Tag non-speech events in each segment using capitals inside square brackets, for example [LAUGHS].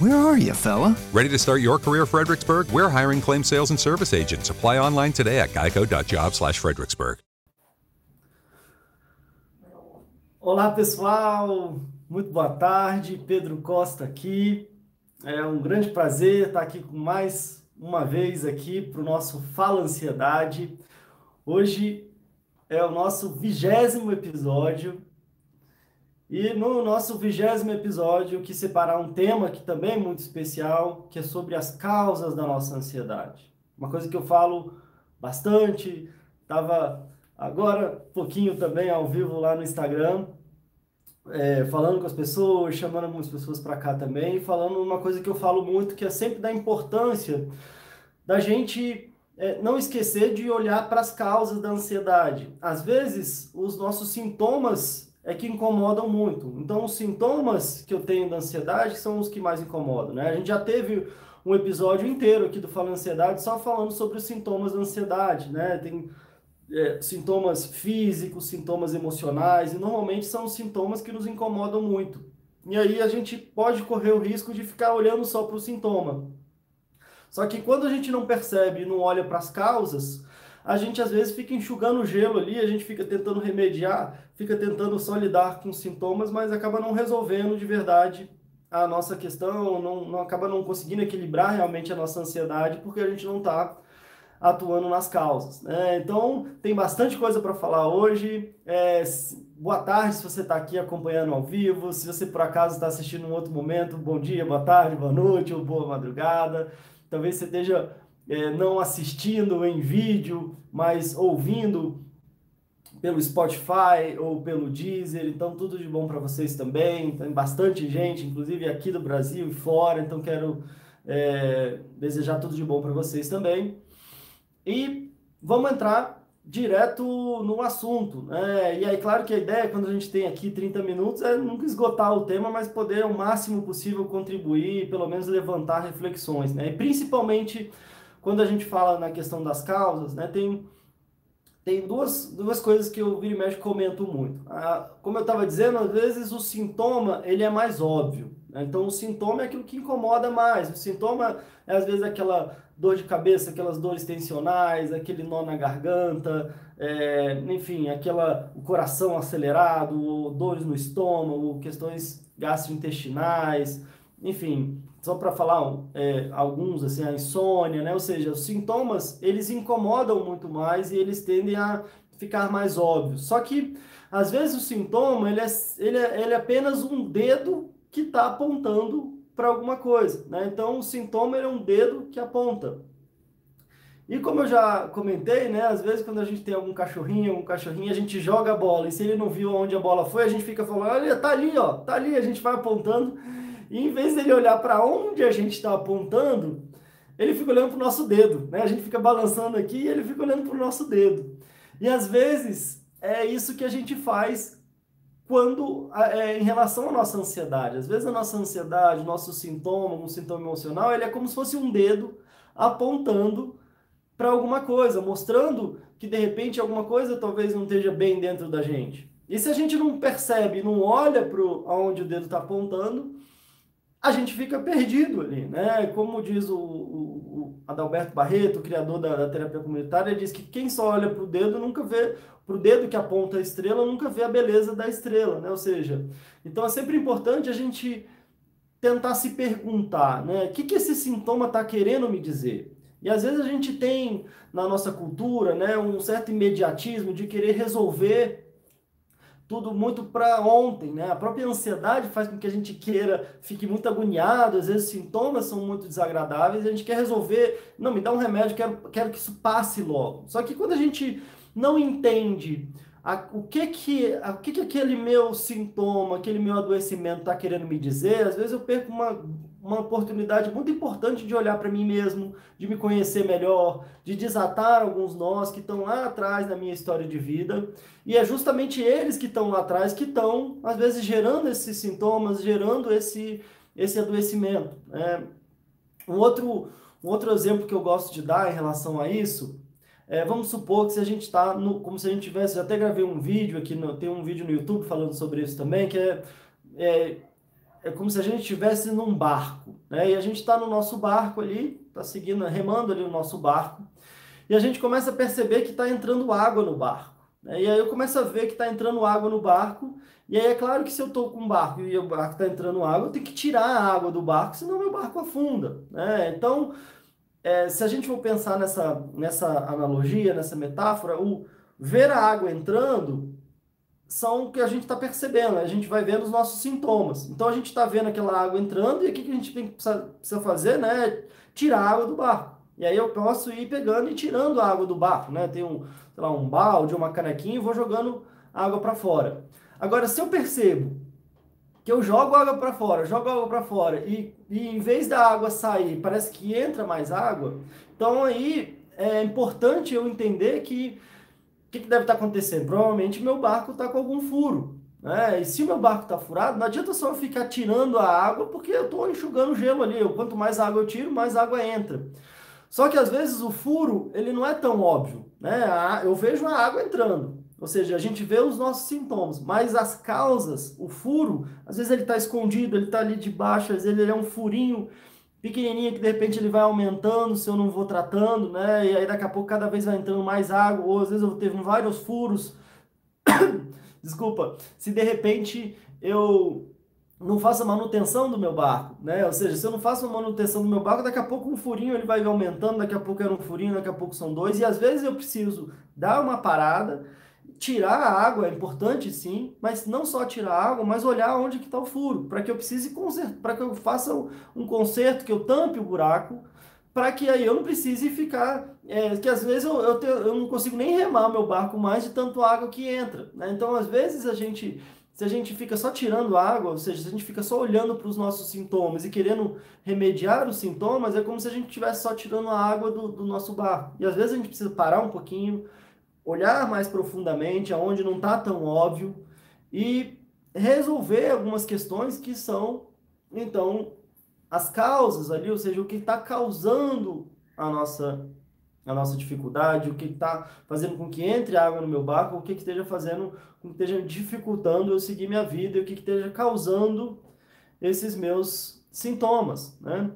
Where are you, fella? Ready to start your career, Fredericksburg? We're hiring claim sales and service agents. Apply online today at geico.job slash Fredericksburg. Olá, pessoal. Muito boa tarde. Pedro Costa aqui. É um grande prazer estar aqui com mais uma vez aqui para o nosso Fala Ansiedade. Hoje é o nosso vigésimo episódio e no nosso vigésimo episódio, quis separar um tema que também é muito especial, que é sobre as causas da nossa ansiedade. Uma coisa que eu falo bastante, estava agora pouquinho também ao vivo lá no Instagram, é, falando com as pessoas, chamando algumas pessoas para cá também, falando uma coisa que eu falo muito, que é sempre da importância da gente é, não esquecer de olhar para as causas da ansiedade. Às vezes, os nossos sintomas é que incomodam muito. Então, os sintomas que eu tenho da ansiedade são os que mais incomodam, né? A gente já teve um episódio inteiro aqui do Fala Ansiedade só falando sobre os sintomas da ansiedade, né? Tem é, sintomas físicos, sintomas emocionais, e normalmente são os sintomas que nos incomodam muito. E aí a gente pode correr o risco de ficar olhando só para o sintoma. Só que quando a gente não percebe e não olha para as causas, a gente às vezes fica enxugando o gelo ali, a gente fica tentando remediar, fica tentando só lidar com os sintomas, mas acaba não resolvendo de verdade a nossa questão, não, não acaba não conseguindo equilibrar realmente a nossa ansiedade, porque a gente não está atuando nas causas. Né? Então, tem bastante coisa para falar hoje. É, boa tarde se você está aqui acompanhando ao vivo. Se você por acaso está assistindo em outro momento, bom dia, boa tarde, boa noite ou boa madrugada. Talvez você esteja é, não assistindo em vídeo, mas ouvindo pelo Spotify ou pelo Deezer, então tudo de bom para vocês também. Tem bastante gente, inclusive aqui do Brasil e fora, então quero é, desejar tudo de bom para vocês também. E vamos entrar direto no assunto. Né? E aí, claro que a ideia, quando a gente tem aqui 30 minutos, é nunca esgotar o tema, mas poder o máximo possível contribuir, pelo menos levantar reflexões. Né? E principalmente quando a gente fala na questão das causas, né, tem, tem duas, duas coisas que eu viro e mexe comento muito. Ah, como eu estava dizendo, às vezes o sintoma ele é mais óbvio. Né? Então o sintoma é aquilo que incomoda mais. O sintoma é às vezes aquela dor de cabeça, aquelas dores tensionais, aquele nó na garganta, é, enfim, aquela o coração acelerado, dores no estômago, questões gastrointestinais, enfim, só para falar é, alguns, assim, a insônia, né? Ou seja, os sintomas, eles incomodam muito mais e eles tendem a ficar mais óbvios. Só que, às vezes, o sintoma, ele é, ele é, ele é apenas um dedo que está apontando para alguma coisa, né? Então, o sintoma é um dedo que aponta. E como eu já comentei, né, às vezes quando a gente tem algum cachorrinho, um cachorrinho, a gente joga a bola, e se ele não viu onde a bola foi, a gente fica falando, olha, tá ali, ó, tá ali, a gente vai apontando, e em vez dele olhar para onde a gente está apontando, ele fica olhando para o nosso dedo. Né? A gente fica balançando aqui e ele fica olhando para o nosso dedo. E às vezes é isso que a gente faz quando é, em relação à nossa ansiedade. Às vezes a nossa ansiedade, nosso sintoma, um sintoma emocional, ele é como se fosse um dedo apontando para alguma coisa, mostrando que de repente alguma coisa talvez não esteja bem dentro da gente. E se a gente não percebe, não olha para onde o dedo está apontando, a gente fica perdido ali, né? Como diz o, o, o Adalberto Barreto, criador da, da terapia comunitária, diz que quem só olha para o dedo nunca vê, para o dedo que aponta a estrela, nunca vê a beleza da estrela, né? Ou seja, então é sempre importante a gente tentar se perguntar, né? O que, que esse sintoma está querendo me dizer? E às vezes a gente tem na nossa cultura, né, um certo imediatismo de querer resolver tudo muito para ontem, né? A própria ansiedade faz com que a gente queira, fique muito agoniado, às vezes sintomas são muito desagradáveis, a gente quer resolver, não, me dá um remédio, quero, quero que isso passe logo. Só que quando a gente não entende a, o que que, a, o que que aquele meu sintoma, aquele meu adoecimento está querendo me dizer, às vezes eu perco uma uma oportunidade muito importante de olhar para mim mesmo, de me conhecer melhor, de desatar alguns nós que estão lá atrás na minha história de vida. E é justamente eles que estão lá atrás que estão, às vezes, gerando esses sintomas, gerando esse, esse adoecimento. É, um, outro, um outro exemplo que eu gosto de dar em relação a isso é, vamos supor que se a gente está como se a gente tivesse, já até gravei um vídeo aqui, no, tem um vídeo no YouTube falando sobre isso também, que é, é é como se a gente estivesse num barco, né? E a gente está no nosso barco ali, está seguindo, remando ali o nosso barco, e a gente começa a perceber que está entrando água no barco. Né? E aí eu começo a ver que está entrando água no barco, e aí é claro que se eu estou com um barco e o barco está entrando água, eu tenho que tirar a água do barco, senão meu barco afunda. Né? Então, é, se a gente for pensar nessa, nessa analogia, nessa metáfora, o ver a água entrando são o que a gente está percebendo, a gente vai vendo os nossos sintomas. Então a gente está vendo aquela água entrando e o que, que a gente tem, precisa, precisa fazer, né? Tirar a água do barco. E aí eu posso ir pegando e tirando a água do barco, né? Tem um, lá, um balde, uma canequinha e vou jogando água para fora. Agora, se eu percebo que eu jogo água para fora, jogo água para fora e, e em vez da água sair, parece que entra mais água, então aí é importante eu entender que que, que deve estar acontecendo? Provavelmente meu barco está com algum furo. Né? E se meu barco está furado, não adianta só eu ficar tirando a água, porque eu estou enxugando gelo ali. Quanto mais água eu tiro, mais água entra. Só que às vezes o furo ele não é tão óbvio. Né? Eu vejo a água entrando. Ou seja, a gente vê os nossos sintomas, mas as causas, o furo, às vezes ele está escondido, ele está ali debaixo, às vezes ele é um furinho pequenininho que de repente ele vai aumentando se eu não vou tratando, né? E aí daqui a pouco cada vez vai entrando mais água, ou às vezes eu teve vários furos. [COUGHS] Desculpa, se de repente eu não faço a manutenção do meu barco, né? Ou seja, se eu não faço a manutenção do meu barco, daqui a pouco um furinho ele vai aumentando, daqui a pouco era um furinho, daqui a pouco são dois, e às vezes eu preciso dar uma parada Tirar a água é importante, sim, mas não só tirar a água, mas olhar onde que está o furo, para que eu precise consertar, para que eu faça um conserto, que eu tampe o buraco, para que aí eu não precise ficar, é, que às vezes eu, eu, tenho, eu, não consigo nem remar meu barco mais de tanto água que entra. Né? Então, às vezes a gente, se a gente fica só tirando água, ou seja, se a gente fica só olhando para os nossos sintomas e querendo remediar os sintomas, é como se a gente estivesse só tirando a água do, do nosso barco. E às vezes a gente precisa parar um pouquinho olhar mais profundamente aonde não está tão óbvio e resolver algumas questões que são, então, as causas ali, ou seja, o que está causando a nossa, a nossa dificuldade, o que está fazendo com que entre água no meu barco, o que, que esteja fazendo com que esteja dificultando eu seguir minha vida, o que, que esteja causando esses meus sintomas, né?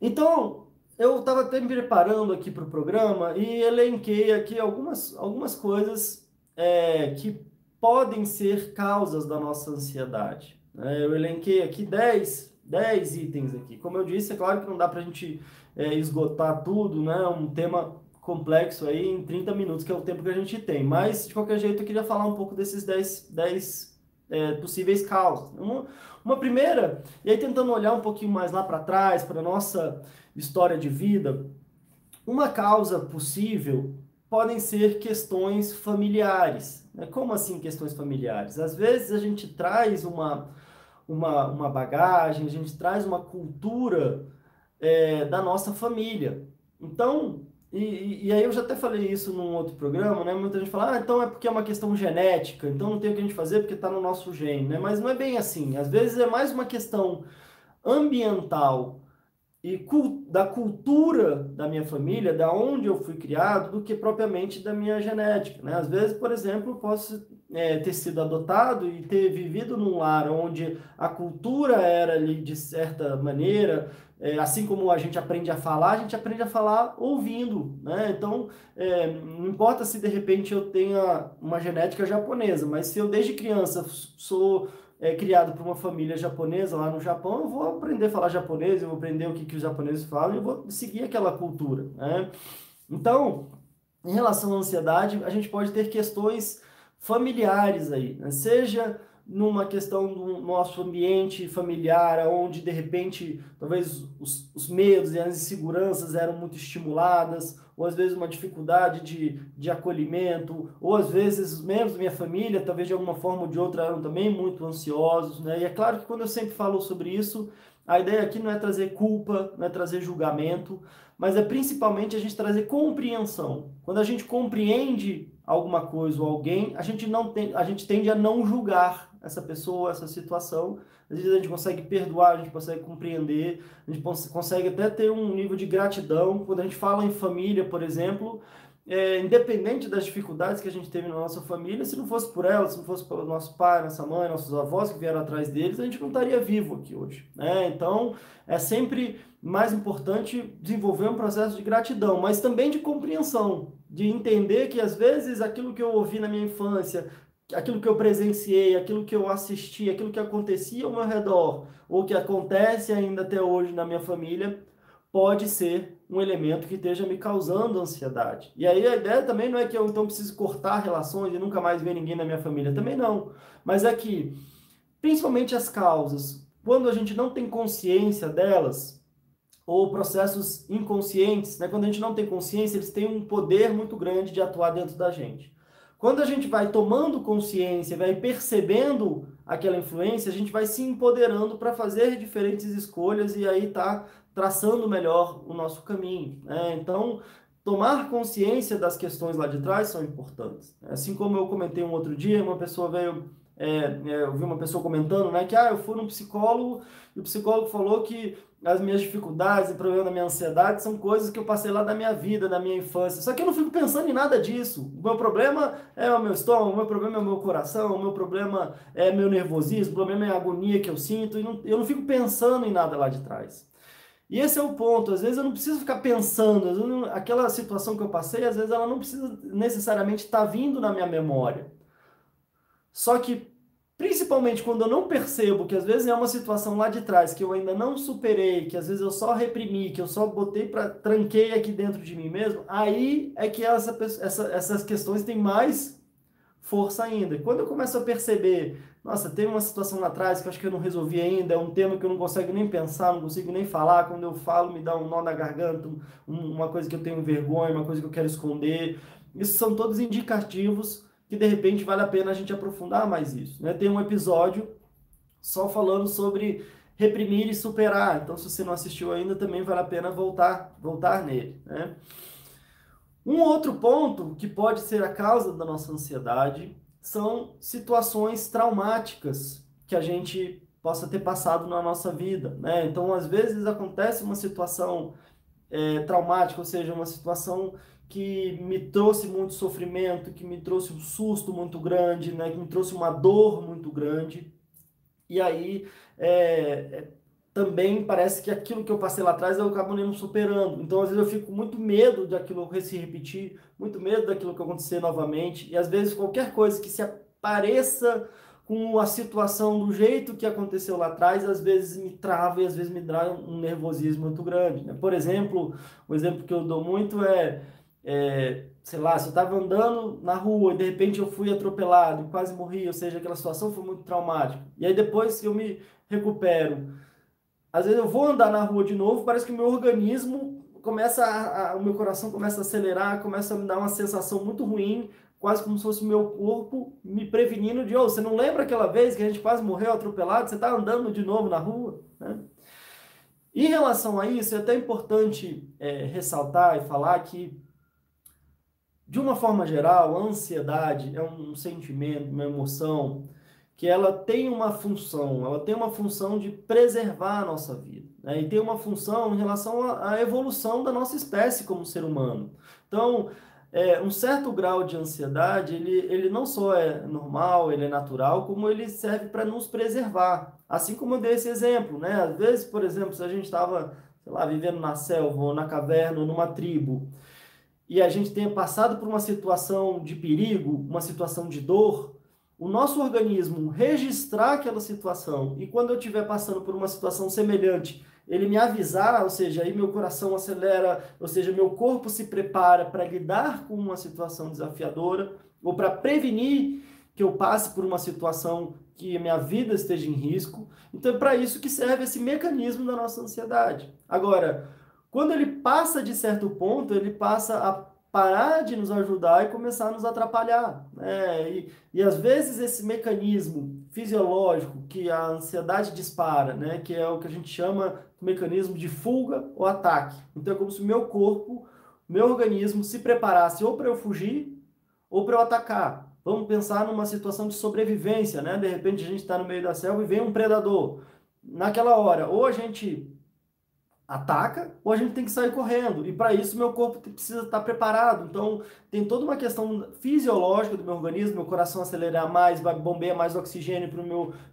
Então, eu estava até me preparando aqui para o programa e elenquei aqui algumas, algumas coisas é, que podem ser causas da nossa ansiedade. Né? Eu elenquei aqui 10, 10 itens aqui. Como eu disse, é claro que não dá para a gente é, esgotar tudo, né? um tema complexo aí em 30 minutos, que é o tempo que a gente tem. Mas, de qualquer jeito, eu queria falar um pouco desses 10, 10 é, possíveis causas. Uma, uma primeira, e aí tentando olhar um pouquinho mais lá para trás, para a nossa história de vida, uma causa possível podem ser questões familiares. Né? Como assim questões familiares? Às vezes a gente traz uma, uma, uma bagagem, a gente traz uma cultura é, da nossa família. Então, e, e, aí eu já até falei isso num outro programa, né? Muita gente fala, ah, então é porque é uma questão genética, então não tem o que a gente fazer porque está no nosso gene, né? Mas não é bem assim. Às vezes é mais uma questão ambiental e da cultura da minha família, da onde eu fui criado, do que propriamente da minha genética. Né? Às vezes, por exemplo, posso é, ter sido adotado e ter vivido num lar onde a cultura era ali de certa maneira, é, assim como a gente aprende a falar, a gente aprende a falar ouvindo, né? Então, é, não importa se de repente eu tenha uma genética japonesa, mas se eu desde criança sou é, criado por uma família japonesa lá no Japão, eu vou aprender a falar japonês, eu vou aprender o que, que os japoneses falam eu vou seguir aquela cultura, né? Então, em relação à ansiedade, a gente pode ter questões familiares aí, né? seja numa questão do nosso ambiente familiar, onde de repente talvez os, os medos e as inseguranças eram muito estimuladas, ou às vezes uma dificuldade de, de acolhimento, ou às vezes os membros da minha família, talvez de alguma forma ou de outra, eram também muito ansiosos. Né? E é claro que quando eu sempre falo sobre isso, a ideia aqui não é trazer culpa, não é trazer julgamento, mas é principalmente a gente trazer compreensão. Quando a gente compreende alguma coisa ou alguém, a gente não tem, a gente tende a não julgar essa pessoa, essa situação. Às vezes a gente consegue perdoar, a gente consegue compreender, a gente consegue até ter um nível de gratidão. Quando a gente fala em família, por exemplo, é, independente das dificuldades que a gente teve na nossa família, se não fosse por ela, se não fosse pelo nosso pai, nossa mãe, nossos avós que vieram atrás deles, a gente não estaria vivo aqui hoje. Né? Então, é sempre mais importante desenvolver um processo de gratidão, mas também de compreensão, de entender que às vezes aquilo que eu ouvi na minha infância, aquilo que eu presenciei, aquilo que eu assisti, aquilo que acontecia ao meu redor, ou que acontece ainda até hoje na minha família, pode ser um elemento que esteja me causando ansiedade. E aí a ideia também não é que eu então preciso cortar relações e nunca mais ver ninguém na minha família, também não. Mas é que, principalmente as causas, quando a gente não tem consciência delas, ou processos inconscientes, né? quando a gente não tem consciência, eles têm um poder muito grande de atuar dentro da gente. Quando a gente vai tomando consciência, vai percebendo aquela influência, a gente vai se empoderando para fazer diferentes escolhas e aí tá traçando melhor o nosso caminho. Né? Então, tomar consciência das questões lá de trás são importantes. Assim como eu comentei um outro dia, uma pessoa veio é, é, eu vi uma pessoa comentando, né, que ah, eu fui num psicólogo e o psicólogo falou que as minhas dificuldades e problemas da minha ansiedade são coisas que eu passei lá da minha vida, da minha infância. Só que eu não fico pensando em nada disso. O meu problema é o meu estômago, o meu problema é o meu coração, o meu problema é meu nervosismo, o problema é a agonia que eu sinto. E não, eu não fico pensando em nada lá de trás. E esse é o ponto. Às vezes eu não preciso ficar pensando. Aquela situação que eu passei, às vezes ela não precisa necessariamente estar tá vindo na minha memória. Só que, principalmente quando eu não percebo que às vezes é uma situação lá de trás que eu ainda não superei, que às vezes eu só reprimi, que eu só botei para tranquei aqui dentro de mim mesmo, aí é que essa, essa, essas questões têm mais força ainda. Quando eu começo a perceber, nossa, teve uma situação lá atrás que eu acho que eu não resolvi ainda, é um tema que eu não consigo nem pensar, não consigo nem falar, quando eu falo me dá um nó na garganta, um, uma coisa que eu tenho vergonha, uma coisa que eu quero esconder. Isso são todos indicativos que de repente vale a pena a gente aprofundar mais isso. Né? Tem um episódio só falando sobre reprimir e superar. Então, se você não assistiu ainda, também vale a pena voltar, voltar nele. Né? Um outro ponto que pode ser a causa da nossa ansiedade são situações traumáticas que a gente possa ter passado na nossa vida. Né? Então, às vezes acontece uma situação é, traumática, ou seja, uma situação que me trouxe muito sofrimento, que me trouxe um susto muito grande, né? que me trouxe uma dor muito grande. E aí é, é, também parece que aquilo que eu passei lá atrás eu acabo nem superando. Então, às vezes, eu fico muito medo daquilo se repetir, muito medo daquilo que acontecer novamente. E às vezes, qualquer coisa que se apareça com a situação do jeito que aconteceu lá atrás, às vezes me trava e às vezes me dá um nervosismo muito grande. Né? Por exemplo, o exemplo que eu dou muito é é, sei lá, se eu estava andando na rua e de repente eu fui atropelado quase morri, ou seja, aquela situação foi muito traumática. E aí depois que eu me recupero, às vezes eu vou andar na rua de novo, parece que o meu organismo começa a, a, o meu coração começa a acelerar, começa a me dar uma sensação muito ruim, quase como se fosse o meu corpo me prevenindo de, oh, você não lembra aquela vez que a gente quase morreu atropelado, você está andando de novo na rua, né? Em relação a isso, é até importante é, ressaltar e falar que de uma forma geral, a ansiedade é um sentimento, uma emoção que ela tem uma função, ela tem uma função de preservar a nossa vida, né? e tem uma função em relação à evolução da nossa espécie como ser humano. Então, é, um certo grau de ansiedade, ele, ele não só é normal, ele é natural, como ele serve para nos preservar. Assim como eu dei esse exemplo, né? Às vezes, por exemplo, se a gente estava, sei lá, vivendo na selva, ou na caverna, ou numa tribo, e a gente tenha passado por uma situação de perigo, uma situação de dor, o nosso organismo registrar aquela situação e quando eu estiver passando por uma situação semelhante, ele me avisar, ou seja, aí meu coração acelera, ou seja, meu corpo se prepara para lidar com uma situação desafiadora ou para prevenir que eu passe por uma situação que minha vida esteja em risco. Então é para isso que serve esse mecanismo da nossa ansiedade. Agora, quando ele passa de certo ponto, ele passa a parar de nos ajudar e começar a nos atrapalhar. Né? E, e às vezes esse mecanismo fisiológico que a ansiedade dispara, né? que é o que a gente chama de mecanismo de fuga ou ataque. Então é como se o meu corpo, meu organismo se preparasse ou para eu fugir ou para eu atacar. Vamos pensar numa situação de sobrevivência, né? De repente a gente está no meio da selva e vem um predador. Naquela hora, ou a gente ataca ou a gente tem que sair correndo. E para isso meu corpo precisa estar preparado. Então tem toda uma questão fisiológica do meu organismo, meu coração acelerar mais, vai bombear mais oxigênio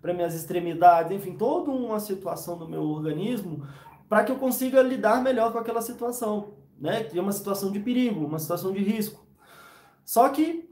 para minhas extremidades, enfim, toda uma situação do meu organismo para que eu consiga lidar melhor com aquela situação, né? Que é uma situação de perigo, uma situação de risco. Só que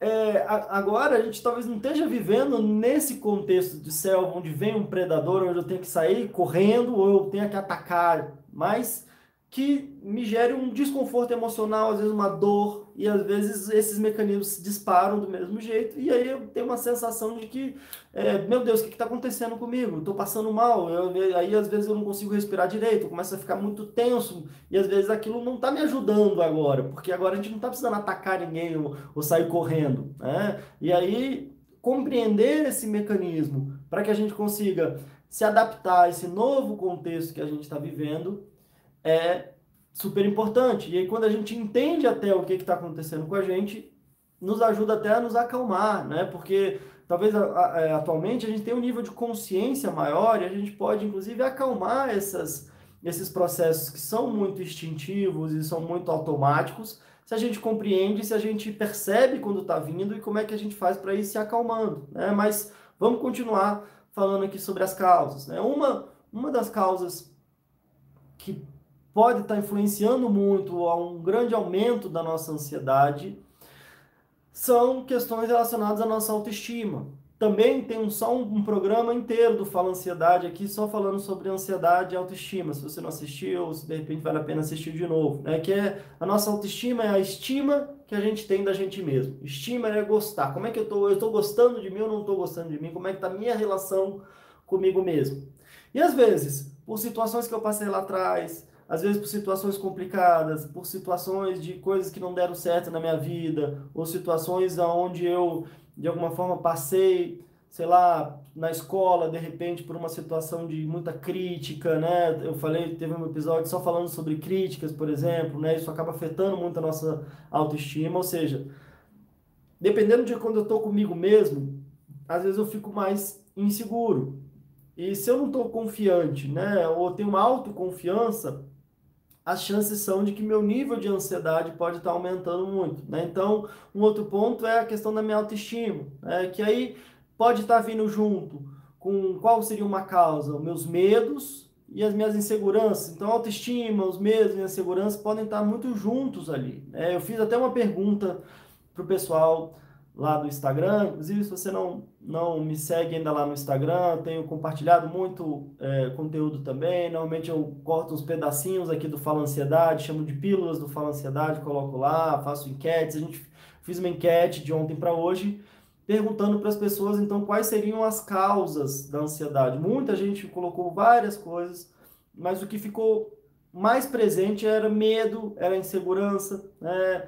é, agora a gente talvez não esteja vivendo nesse contexto de selva onde vem um predador, onde eu tenho que sair correndo ou eu tenho que atacar, mas que me gere um desconforto emocional, às vezes uma dor, e às vezes esses mecanismos disparam do mesmo jeito, e aí eu tenho uma sensação de que, é, meu Deus, o que está acontecendo comigo? Estou passando mal, eu, aí às vezes eu não consigo respirar direito, começo a ficar muito tenso, e às vezes aquilo não está me ajudando agora, porque agora a gente não está precisando atacar ninguém ou, ou sair correndo, né? E aí compreender esse mecanismo para que a gente consiga se adaptar a esse novo contexto que a gente está vivendo é super importante. E aí, quando a gente entende até o que está acontecendo com a gente, nos ajuda até a nos acalmar, né? Porque talvez é, atualmente a gente tem um nível de consciência maior e a gente pode, inclusive, acalmar essas, esses processos que são muito instintivos e são muito automáticos, se a gente compreende, se a gente percebe quando está vindo e como é que a gente faz para ir se acalmando, né? Mas vamos continuar falando aqui sobre as causas, né? Uma, uma das causas que pode estar influenciando muito a um grande aumento da nossa ansiedade são questões relacionadas à nossa autoestima. Também tem só um, um, programa inteiro do Fala Ansiedade aqui, só falando sobre ansiedade e autoestima. Se você não assistiu, se de repente vale a pena assistir de novo. Né? Que é a nossa autoestima é a estima que a gente tem da gente mesmo. Estima é gostar. Como é que eu estou? Eu estou gostando de mim ou não estou gostando de mim? Como é que está a minha relação comigo mesmo? E às vezes, por situações que eu passei lá atrás, às vezes por situações complicadas, por situações de coisas que não deram certo na minha vida, ou situações onde eu, de alguma forma, passei, sei lá, na escola, de repente, por uma situação de muita crítica, né? Eu falei, teve um episódio só falando sobre críticas, por exemplo, né? Isso acaba afetando muito a nossa autoestima, ou seja, dependendo de quando eu estou comigo mesmo, às vezes eu fico mais inseguro. E se eu não estou confiante, né, ou tenho uma autoconfiança, as chances são de que meu nível de ansiedade pode estar aumentando muito. Né? Então, um outro ponto é a questão da minha autoestima, né? que aí pode estar vindo junto com qual seria uma causa? Meus medos e as minhas inseguranças. Então, autoestima, os medos e a insegurança podem estar muito juntos ali. Né? Eu fiz até uma pergunta para o pessoal lá do Instagram. Inclusive, se você não, não me segue ainda lá no Instagram, tenho compartilhado muito é, conteúdo também. Normalmente eu corto uns pedacinhos aqui do Fala Ansiedade, chamo de pílulas do Fala Ansiedade, coloco lá, faço enquetes. A gente fez uma enquete de ontem para hoje, perguntando para as pessoas então quais seriam as causas da ansiedade. Muita gente colocou várias coisas, mas o que ficou mais presente era medo, era insegurança, né?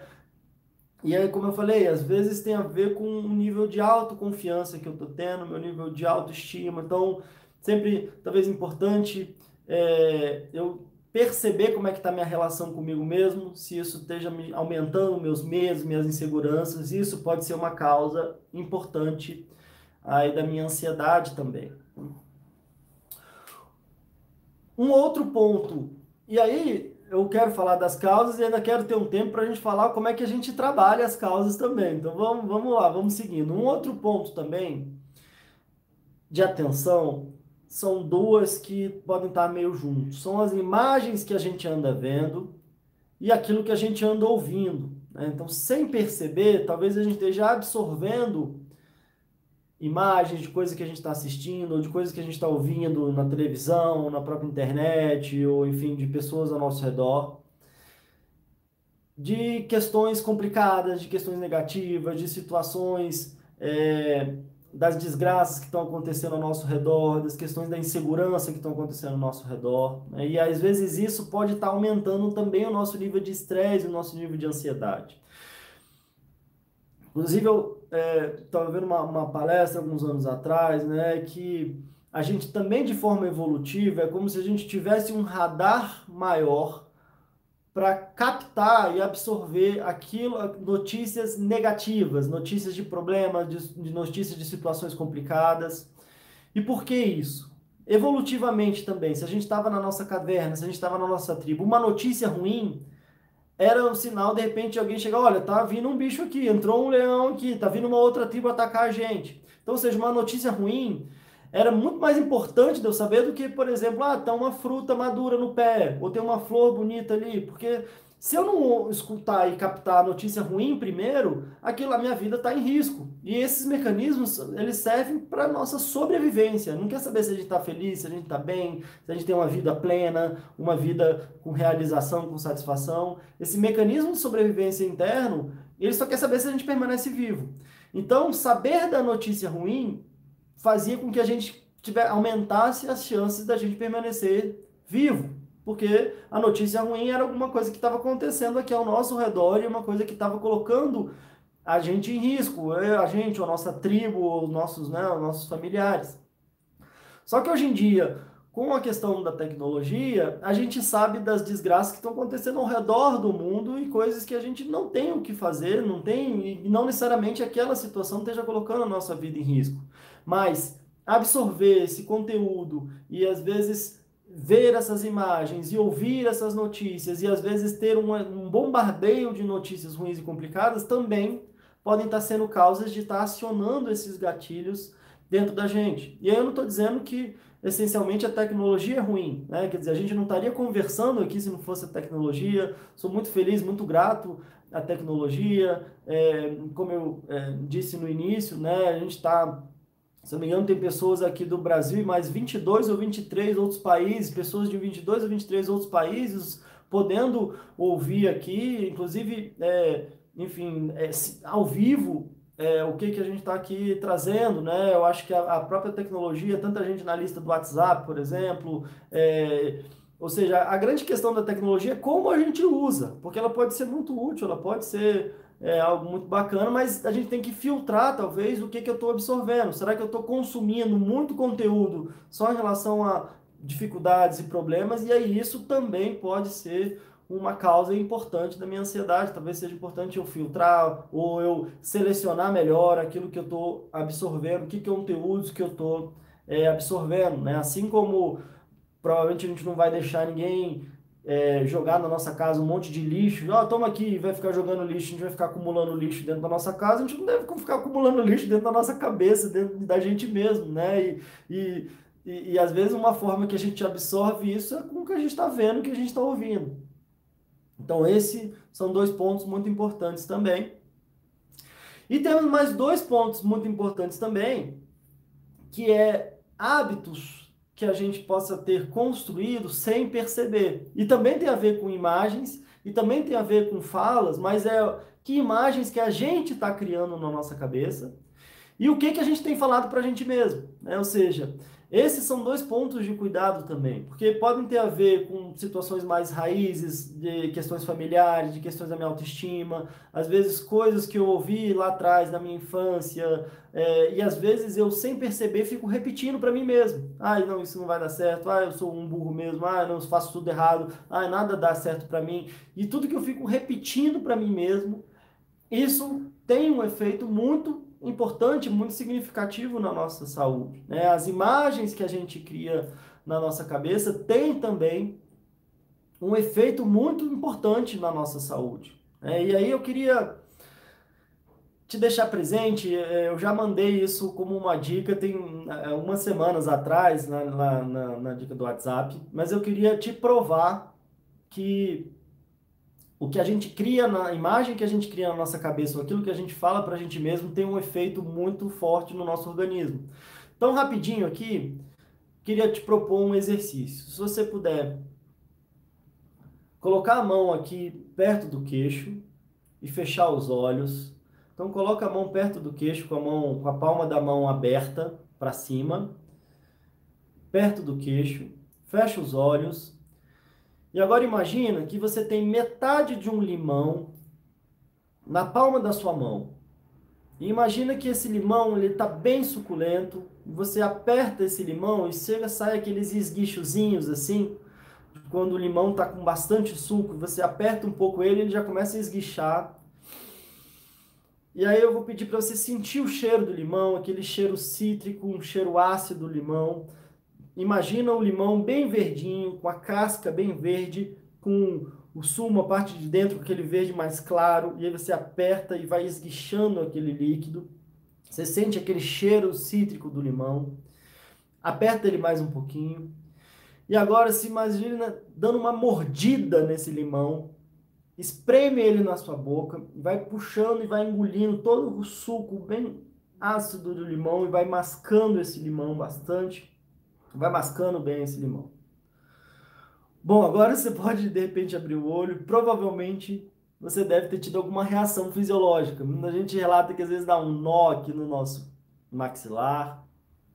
E aí, como eu falei, às vezes tem a ver com o nível de autoconfiança que eu estou tendo, meu nível de autoestima. Então, sempre, talvez, importante é, eu perceber como é que está minha relação comigo mesmo, se isso esteja me aumentando meus medos, minhas inseguranças, isso pode ser uma causa importante aí da minha ansiedade também. Um outro ponto, e aí eu quero falar das causas e ainda quero ter um tempo para a gente falar como é que a gente trabalha as causas também. Então vamos, vamos lá, vamos seguindo. Um outro ponto também de atenção são duas que podem estar meio juntos. São as imagens que a gente anda vendo e aquilo que a gente anda ouvindo. Né? Então, sem perceber, talvez a gente esteja absorvendo imagens de coisas que a gente está assistindo, ou de coisas que a gente está ouvindo na televisão, na própria internet, ou enfim, de pessoas ao nosso redor, de questões complicadas, de questões negativas, de situações é, das desgraças que estão acontecendo ao nosso redor, das questões da insegurança que estão acontecendo ao nosso redor. Né? E às vezes isso pode estar tá aumentando também o nosso nível de estresse, o nosso nível de ansiedade. Inclusive, eu estava é, vendo uma, uma, palestra alguns anos atrás, né, que a gente também, de forma evolutiva, é como se a gente tivesse um radar maior para captar e absorver aquilo, notícias negativas, notícias de problemas, de, de notícias de situações complicadas. E por que isso? Evolutivamente também, se a gente estava na nossa caverna, se a gente estava na nossa tribo, uma notícia ruim era um sinal, de repente, alguém chegar, olha, tá vindo um bicho aqui, entrou um leão aqui, tá vindo uma outra tribo atacar a gente. Então, ou seja, uma notícia ruim era muito mais importante de eu saber do que, por exemplo, ah, tá uma fruta madura no pé, ou tem uma flor bonita ali, porque se eu não escutar e captar a notícia ruim primeiro, aquilo a minha vida está em risco. E esses mecanismos, eles servem para nossa sobrevivência. Não quer saber se a gente está feliz, se a gente está bem, se a gente tem uma vida plena, uma vida com realização, com satisfação. Esse mecanismo de sobrevivência interno, ele só quer saber se a gente permanece vivo. Então, saber da notícia ruim fazia com que a gente tiver, aumentasse as chances da gente permanecer vivo porque a notícia ruim era alguma coisa que estava acontecendo aqui ao nosso redor e uma coisa que estava colocando a gente em risco, a gente, a nossa tribo, os nossos, né, os nossos familiares. Só que hoje em dia, com a questão da tecnologia, a gente sabe das desgraças que estão acontecendo ao redor do mundo e coisas que a gente não tem o que fazer, não tem, e não necessariamente aquela situação esteja colocando a nossa vida em risco. Mas absorver esse conteúdo e às vezes ver essas imagens e ouvir essas notícias e às vezes ter um, um bombardeio de notícias ruins e complicadas também podem estar sendo causas de estar acionando esses gatilhos dentro da gente. E aí eu não estou dizendo que essencialmente a tecnologia é ruim, né? Quer dizer, a gente não estaria conversando aqui se não fosse a tecnologia. Sou muito feliz, muito grato à tecnologia. É, como eu é, disse no início, né? A gente está se não me engano, tem pessoas aqui do Brasil e mais 22 ou 23 outros países, pessoas de 22 ou 23 outros países podendo ouvir aqui, inclusive, é, enfim, é, ao vivo, é, o que, que a gente está aqui trazendo, né? Eu acho que a, a, própria tecnologia, tanta gente na lista do WhatsApp, por exemplo, é, ou seja, a grande questão da tecnologia é como a gente usa, porque ela pode ser muito útil, ela pode ser é algo muito bacana, mas a gente tem que filtrar, talvez, o que, que eu estou absorvendo. Será que eu estou consumindo muito conteúdo só em relação a dificuldades e problemas? E aí isso também pode ser uma causa importante da minha ansiedade. Talvez seja importante eu filtrar ou eu selecionar melhor aquilo que eu estou absorvendo, que conteúdos que eu estou é, absorvendo. Né? Assim como provavelmente a gente não vai deixar ninguém é, jogar na nossa casa um monte de lixo, oh, toma aqui, vai ficar jogando lixo, a gente vai ficar acumulando lixo dentro da nossa casa, a gente não deve ficar acumulando [LAUGHS] lixo dentro da nossa cabeça, dentro da gente mesmo, né? E, e, e, e às vezes uma forma que a gente absorve isso é com o que a gente está vendo, o que a gente está ouvindo. Então, esses são dois pontos muito importantes também. E temos mais dois pontos muito importantes também, que é hábitos que a gente possa ter construído sem perceber. E também tem a ver com imagens, e também tem a ver com falas, mas é que imagens que a gente está criando na nossa cabeça e o que, que a gente tem falado para a gente mesmo. Né? Ou seja, esses são dois pontos de cuidado também, porque podem ter a ver com situações mais raízes, de questões familiares, de questões da minha autoestima, às vezes coisas que eu ouvi lá atrás na minha infância, é, e às vezes eu, sem perceber, fico repetindo para mim mesmo. Ah, não, isso não vai dar certo. Ah, eu sou um burro mesmo. Ah, não, faço tudo errado. Ah, nada dá certo para mim. E tudo que eu fico repetindo para mim mesmo, isso tem um efeito muito importante, muito significativo na nossa saúde. Né? As imagens que a gente cria na nossa cabeça têm também um efeito muito importante na nossa saúde. Né? E aí eu queria te deixar presente, é, eu já mandei isso como uma dica tem é, umas semanas atrás na, na, na dica do WhatsApp, mas eu queria te provar que o que a gente cria, na imagem que a gente cria na nossa cabeça, ou aquilo que a gente fala para a gente mesmo, tem um efeito muito forte no nosso organismo. Então, rapidinho aqui, queria te propor um exercício. Se você puder colocar a mão aqui perto do queixo e fechar os olhos então coloca a mão perto do queixo com a mão com a palma da mão aberta para cima, perto do queixo, fecha os olhos. E agora imagina que você tem metade de um limão na palma da sua mão. E imagina que esse limão ele está bem suculento. Você aperta esse limão e chega sai aqueles esguichozinhos assim. Quando o limão está com bastante suco, você aperta um pouco ele, ele já começa a esguichar. E aí eu vou pedir para você sentir o cheiro do limão, aquele cheiro cítrico, um cheiro ácido do limão. Imagina o limão bem verdinho, com a casca bem verde, com o sumo, a parte de dentro, aquele verde mais claro, e aí você aperta e vai esguichando aquele líquido. Você sente aquele cheiro cítrico do limão. Aperta ele mais um pouquinho. E agora se imagina dando uma mordida nesse limão, espreme ele na sua boca, vai puxando e vai engolindo todo o suco bem ácido do limão e vai mascando esse limão bastante, vai mascando bem esse limão. Bom, agora você pode de repente abrir o olho, provavelmente você deve ter tido alguma reação fisiológica. Muita gente relata que às vezes dá um nó aqui no nosso maxilar.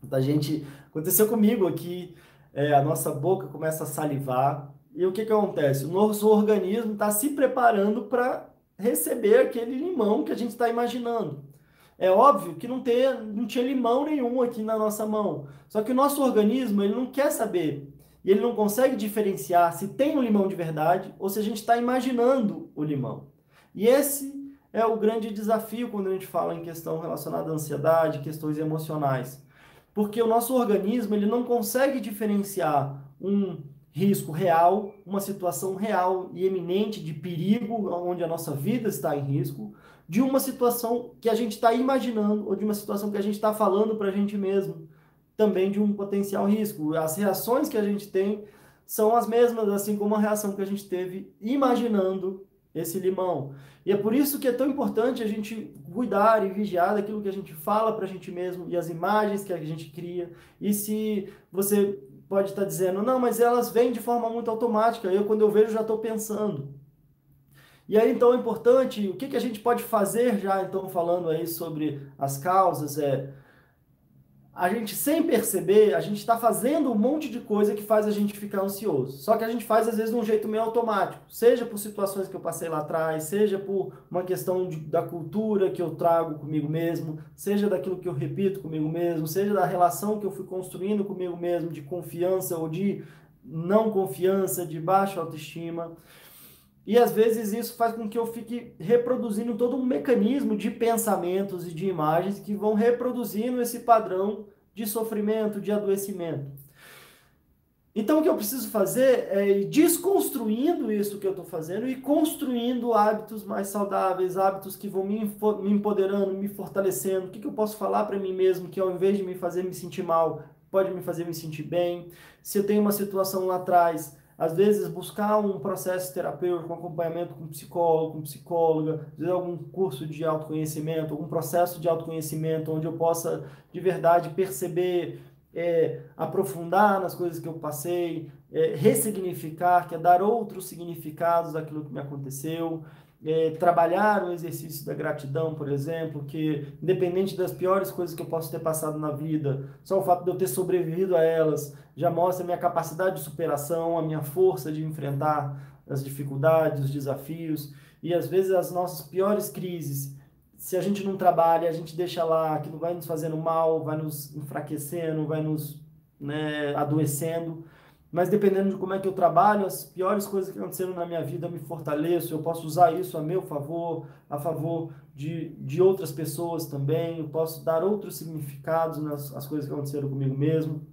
Muita gente aconteceu comigo aqui, é, a nossa boca começa a salivar. E o que, que acontece? O nosso organismo está se preparando para receber aquele limão que a gente está imaginando. É óbvio que não, tem, não tinha limão nenhum aqui na nossa mão. Só que o nosso organismo ele não quer saber e ele não consegue diferenciar se tem um limão de verdade ou se a gente está imaginando o limão. E esse é o grande desafio quando a gente fala em questão relacionada à ansiedade, questões emocionais. Porque o nosso organismo ele não consegue diferenciar um risco real, uma situação real e eminente de perigo, onde a nossa vida está em risco, de uma situação que a gente está imaginando ou de uma situação que a gente está falando para a gente mesmo, também de um potencial risco. As reações que a gente tem são as mesmas, assim como a reação que a gente teve imaginando esse limão. E é por isso que é tão importante a gente cuidar e vigiar daquilo que a gente fala para a gente mesmo e as imagens que a gente cria. E se você pode estar dizendo, não, mas elas vêm de forma muito automática, eu quando eu vejo já estou pensando. E aí então é importante, o que, que a gente pode fazer já então falando aí sobre as causas, é a gente, sem perceber, a gente está fazendo um monte de coisa que faz a gente ficar ansioso. Só que a gente faz, às vezes, de um jeito meio automático. Seja por situações que eu passei lá atrás, seja por uma questão de, da cultura que eu trago comigo mesmo, seja daquilo que eu repito comigo mesmo, seja da relação que eu fui construindo comigo mesmo, de confiança ou de não confiança, de baixa autoestima. E às vezes isso faz com que eu fique reproduzindo todo um mecanismo de pensamentos e de imagens que vão reproduzindo esse padrão de sofrimento, de adoecimento. Então o que eu preciso fazer é ir desconstruindo isso que eu estou fazendo e construindo hábitos mais saudáveis, hábitos que vão me, me empoderando, me fortalecendo. O que, que eu posso falar para mim mesmo que ao invés de me fazer me sentir mal, pode me fazer me sentir bem? Se eu tenho uma situação lá atrás às vezes buscar um processo terapêutico, um acompanhamento com psicólogo, com psicóloga, vezes algum curso de autoconhecimento, algum processo de autoconhecimento onde eu possa de verdade perceber, é, aprofundar nas coisas que eu passei, é, ressignificar, que é dar outros significados àquilo que me aconteceu, é, trabalhar o exercício da gratidão, por exemplo, que independente das piores coisas que eu posso ter passado na vida, só o fato de eu ter sobrevivido a elas já mostra a minha capacidade de superação, a minha força de enfrentar as dificuldades, os desafios e às vezes as nossas piores crises. Se a gente não trabalha, a gente deixa lá, aquilo vai nos fazendo mal, vai nos enfraquecendo, vai nos né, adoecendo. mas dependendo de como é que eu trabalho, as piores coisas que aconteceram na minha vida eu me fortaleço, eu posso usar isso a meu favor, a favor de, de outras pessoas também, eu posso dar outros significados nas as coisas que aconteceram comigo mesmo.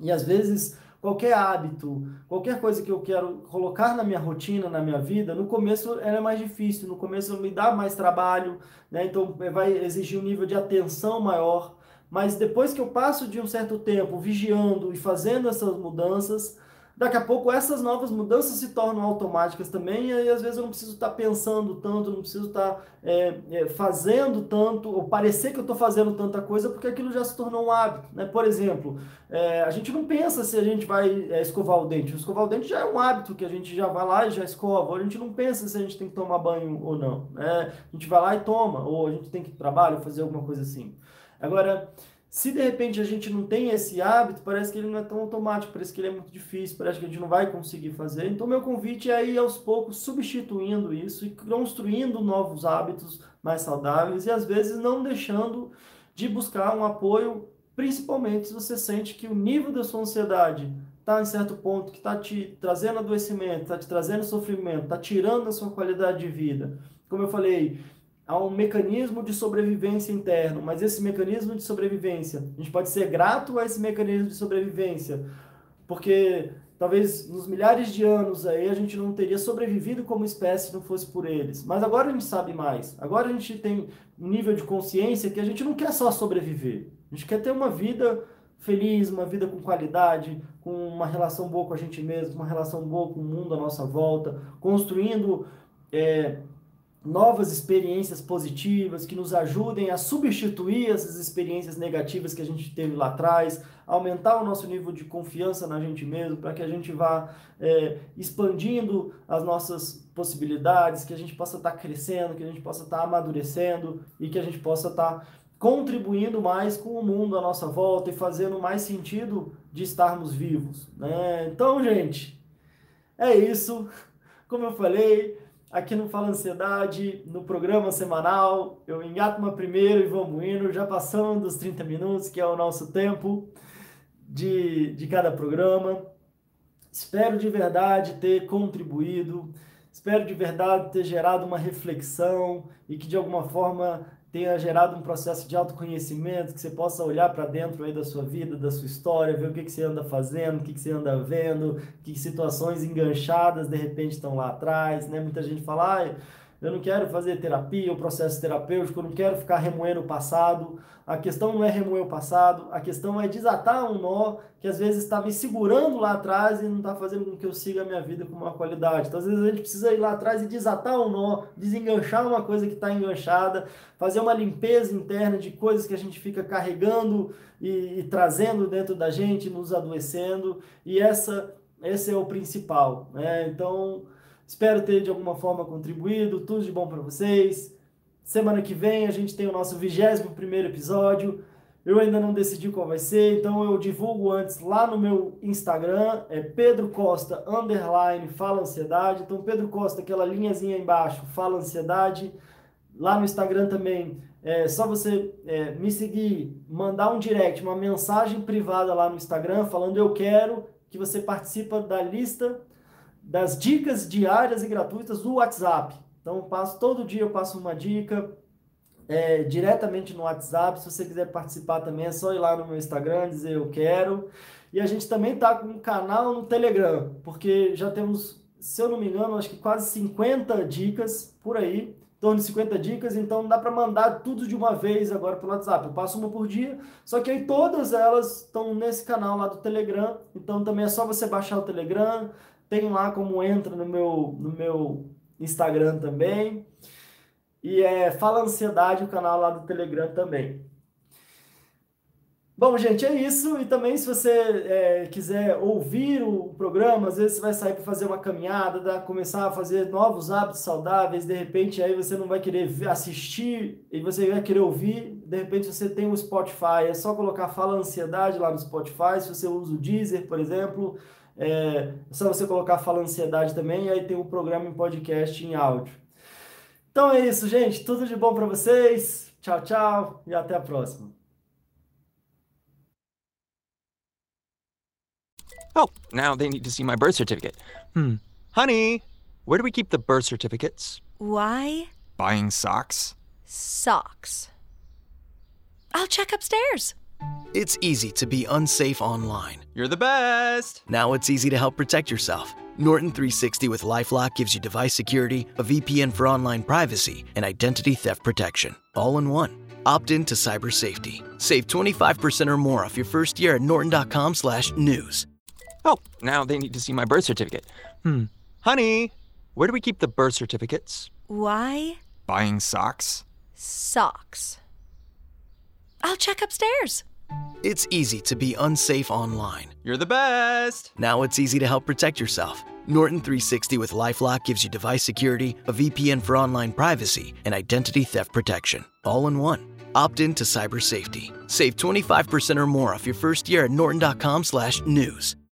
E às vezes qualquer hábito, qualquer coisa que eu quero colocar na minha rotina, na minha vida, no começo ela é mais difícil, no começo me dá mais trabalho, né? Então vai exigir um nível de atenção maior. Mas depois que eu passo de um certo tempo vigiando e fazendo essas mudanças, daqui a pouco essas novas mudanças se tornam automáticas também, e aí às vezes eu não preciso estar pensando tanto, não preciso estar é, é, fazendo tanto, ou parecer que eu estou fazendo tanta coisa, porque aquilo já se tornou um hábito. Né? Por exemplo, é, a gente não pensa se a gente vai é, escovar o dente. Escovar o dente já é um hábito que a gente já vai lá e já escova. A gente não pensa se a gente tem que tomar banho ou não. Né? A gente vai lá e toma, ou a gente tem que ir para trabalho, fazer alguma coisa assim. Agora, se de repente a gente não tem esse hábito, parece que ele não é tão automático, parece que ele é muito difícil, parece que a gente não vai conseguir fazer. Então, meu convite é ir aos poucos substituindo isso e construindo novos hábitos mais saudáveis e às vezes não deixando de buscar um apoio, principalmente se você sente que o nível da sua ansiedade está em certo ponto, que está te trazendo adoecimento, está te trazendo sofrimento, está tirando a sua qualidade de vida. Como eu falei, há um mecanismo de sobrevivência interno, mas esse mecanismo de sobrevivência, a gente pode ser grato a esse mecanismo de sobrevivência, porque talvez nos milhares de anos aí a gente não teria sobrevivido como espécie se não fosse por eles. Mas agora a gente sabe mais. Agora a gente tem um nível de consciência que a gente não quer só sobreviver. A gente quer ter uma vida feliz, uma vida com qualidade, com uma relação boa com a gente mesmo, uma relação boa com o mundo à nossa volta, construindo é, novas experiências positivas que nos ajudem a substituir essas experiências negativas que a gente teve lá atrás, aumentar o nosso nível de confiança na gente mesmo, para que a gente vá é, expandindo as nossas possibilidades, que a gente possa estar tá crescendo, que a gente possa estar tá amadurecendo e que a gente possa estar tá contribuindo mais com o mundo à nossa volta e fazendo mais sentido de estarmos vivos. Né? Então, gente, é isso. Como eu falei, aqui no Fala Ansiedade, no programa semanal. Eu engato uma primeiro e vamos indo, já passando dos 30 minutos, que é o nosso tempo de, de cada programa. Espero de verdade ter contribuído, espero de verdade ter gerado uma reflexão e que de alguma forma tenha gerado um processo de autoconhecimento, que você possa olhar para dentro aí da sua vida, da sua história, ver o que, que você anda fazendo, o que, que você anda vendo, que situações enganchadas de repente estão lá atrás, né? Muita gente fala, ah, eu não quero fazer terapia, o processo terapêutico, eu não quero ficar remoendo o passado. A questão não é remoer o passado, a questão é desatar um nó que às vezes está me segurando lá atrás e não está fazendo com que eu siga a minha vida com uma qualidade. Então, às vezes a gente precisa ir lá atrás e desatar um nó, desenganchar uma coisa que está enganchada, fazer uma limpeza interna de coisas que a gente fica carregando e, e trazendo dentro da gente, nos adoecendo. E essa, esse é o principal. Né? Então, Espero ter de alguma forma contribuído. Tudo de bom para vocês. Semana que vem a gente tem o nosso 21 primeiro episódio. Eu ainda não decidi qual vai ser, então eu divulgo antes lá no meu Instagram, é Pedro Costa underline Fala Ansiedade. Então Pedro Costa, aquela linhazinha embaixo, Fala Ansiedade. Lá no Instagram também é só você é, me seguir, mandar um direct, uma mensagem privada lá no Instagram falando eu quero que você participa da lista das dicas diárias e gratuitas do WhatsApp. Então, passo todo dia eu passo uma dica é, diretamente no WhatsApp. Se você quiser participar também, é só ir lá no meu Instagram, dizer eu quero. E a gente também está com um canal no Telegram, porque já temos, se eu não me engano, acho que quase 50 dicas por aí, em torno de 50 dicas, então dá para mandar tudo de uma vez agora pelo WhatsApp. Eu passo uma por dia, só que aí todas elas estão nesse canal lá do Telegram, então também é só você baixar o Telegram, tem lá como entra no meu, no meu Instagram também. E é Fala Ansiedade, o canal lá do Telegram também. Bom, gente, é isso. E também, se você é, quiser ouvir o programa, às vezes você vai sair para fazer uma caminhada, começar a fazer novos hábitos saudáveis. De repente, aí você não vai querer assistir e você vai querer ouvir. De repente, você tem o Spotify. É só colocar Fala Ansiedade lá no Spotify. Se você usa o Deezer, por exemplo, é, só você colocar Fala Ansiedade também, e aí tem o um programa em podcast em áudio. Então é isso, gente. Tudo de bom para vocês. Tchau, tchau e até a próxima. Oh, now they need to see my birth certificate. Hmm. Honey, where do we keep the birth certificates? Why? Buying socks? Socks. I'll check upstairs. It's easy to be unsafe online. You're the best. Now it's easy to help protect yourself. Norton 360 with Lifelock gives you device security, a VPN for online privacy, and identity theft protection, all in one. Opt in to cyber safety. Save 25% or more off your first year at norton.com slash news. Oh, now they need to see my birth certificate. Hmm. Honey, where do we keep the birth certificates? Why? Buying socks? Socks. I'll check upstairs. It's easy to be unsafe online. You're the best. Now it's easy to help protect yourself. Norton 360 with Lifelock gives you device security, a VPN for online privacy, and identity theft protection, all in one. Opt in to cyber safety. Save 25% or more off your first year at norton.com/news.